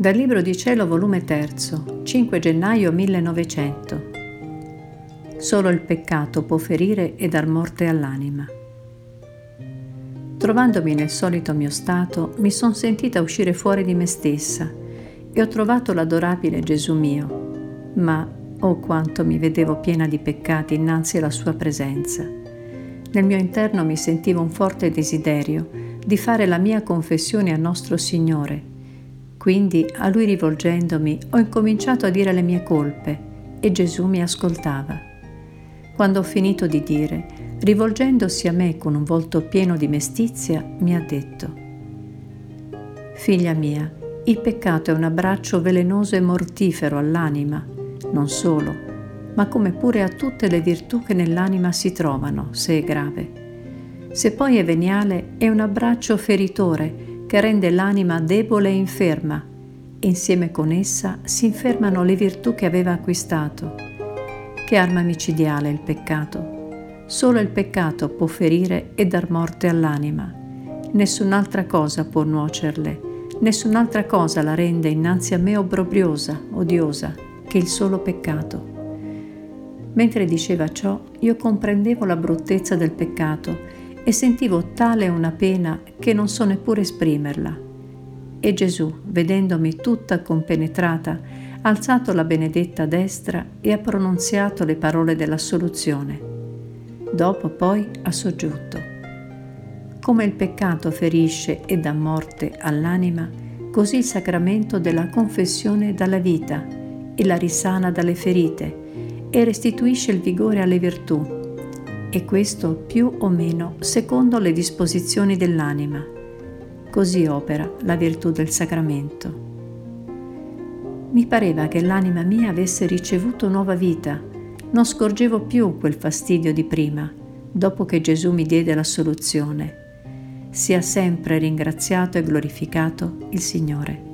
Dal Libro di Cielo, volume 3, 5 gennaio 1900. Solo il peccato può ferire e dar morte all'anima. Trovandomi nel solito mio stato, mi son sentita uscire fuori di me stessa e ho trovato l'adorabile Gesù mio, ma oh quanto mi vedevo piena di peccati innanzi alla sua presenza. Nel mio interno mi sentivo un forte desiderio di fare la mia confessione al nostro Signore quindi a lui rivolgendomi ho incominciato a dire le mie colpe e Gesù mi ascoltava. Quando ho finito di dire, rivolgendosi a me con un volto pieno di mestizia, mi ha detto, Figlia mia, il peccato è un abbraccio velenoso e mortifero all'anima, non solo, ma come pure a tutte le virtù che nell'anima si trovano, se è grave. Se poi è veniale, è un abbraccio feritore che rende l'anima debole e inferma, e insieme con essa si infermano le virtù che aveva acquistato. Che arma micidiale il peccato. Solo il peccato può ferire e dar morte all'anima. Nessun'altra cosa può nuocerle, nessun'altra cosa la rende innanzi a me obbrobriosa, odiosa, che il solo peccato. Mentre diceva ciò, io comprendevo la bruttezza del peccato e sentivo tale una pena che non so neppure esprimerla. E Gesù, vedendomi tutta compenetrata, ha alzato la benedetta destra e ha pronunziato le parole dell'assoluzione. Dopo poi ha soggiunto. Come il peccato ferisce e dà morte all'anima, così il sacramento della confessione dà la vita e la risana dalle ferite e restituisce il vigore alle virtù e questo più o meno secondo le disposizioni dell'anima. Così opera la virtù del sacramento. Mi pareva che l'anima mia avesse ricevuto nuova vita, non scorgevo più quel fastidio di prima, dopo che Gesù mi diede la soluzione. Sia sempre ringraziato e glorificato il Signore.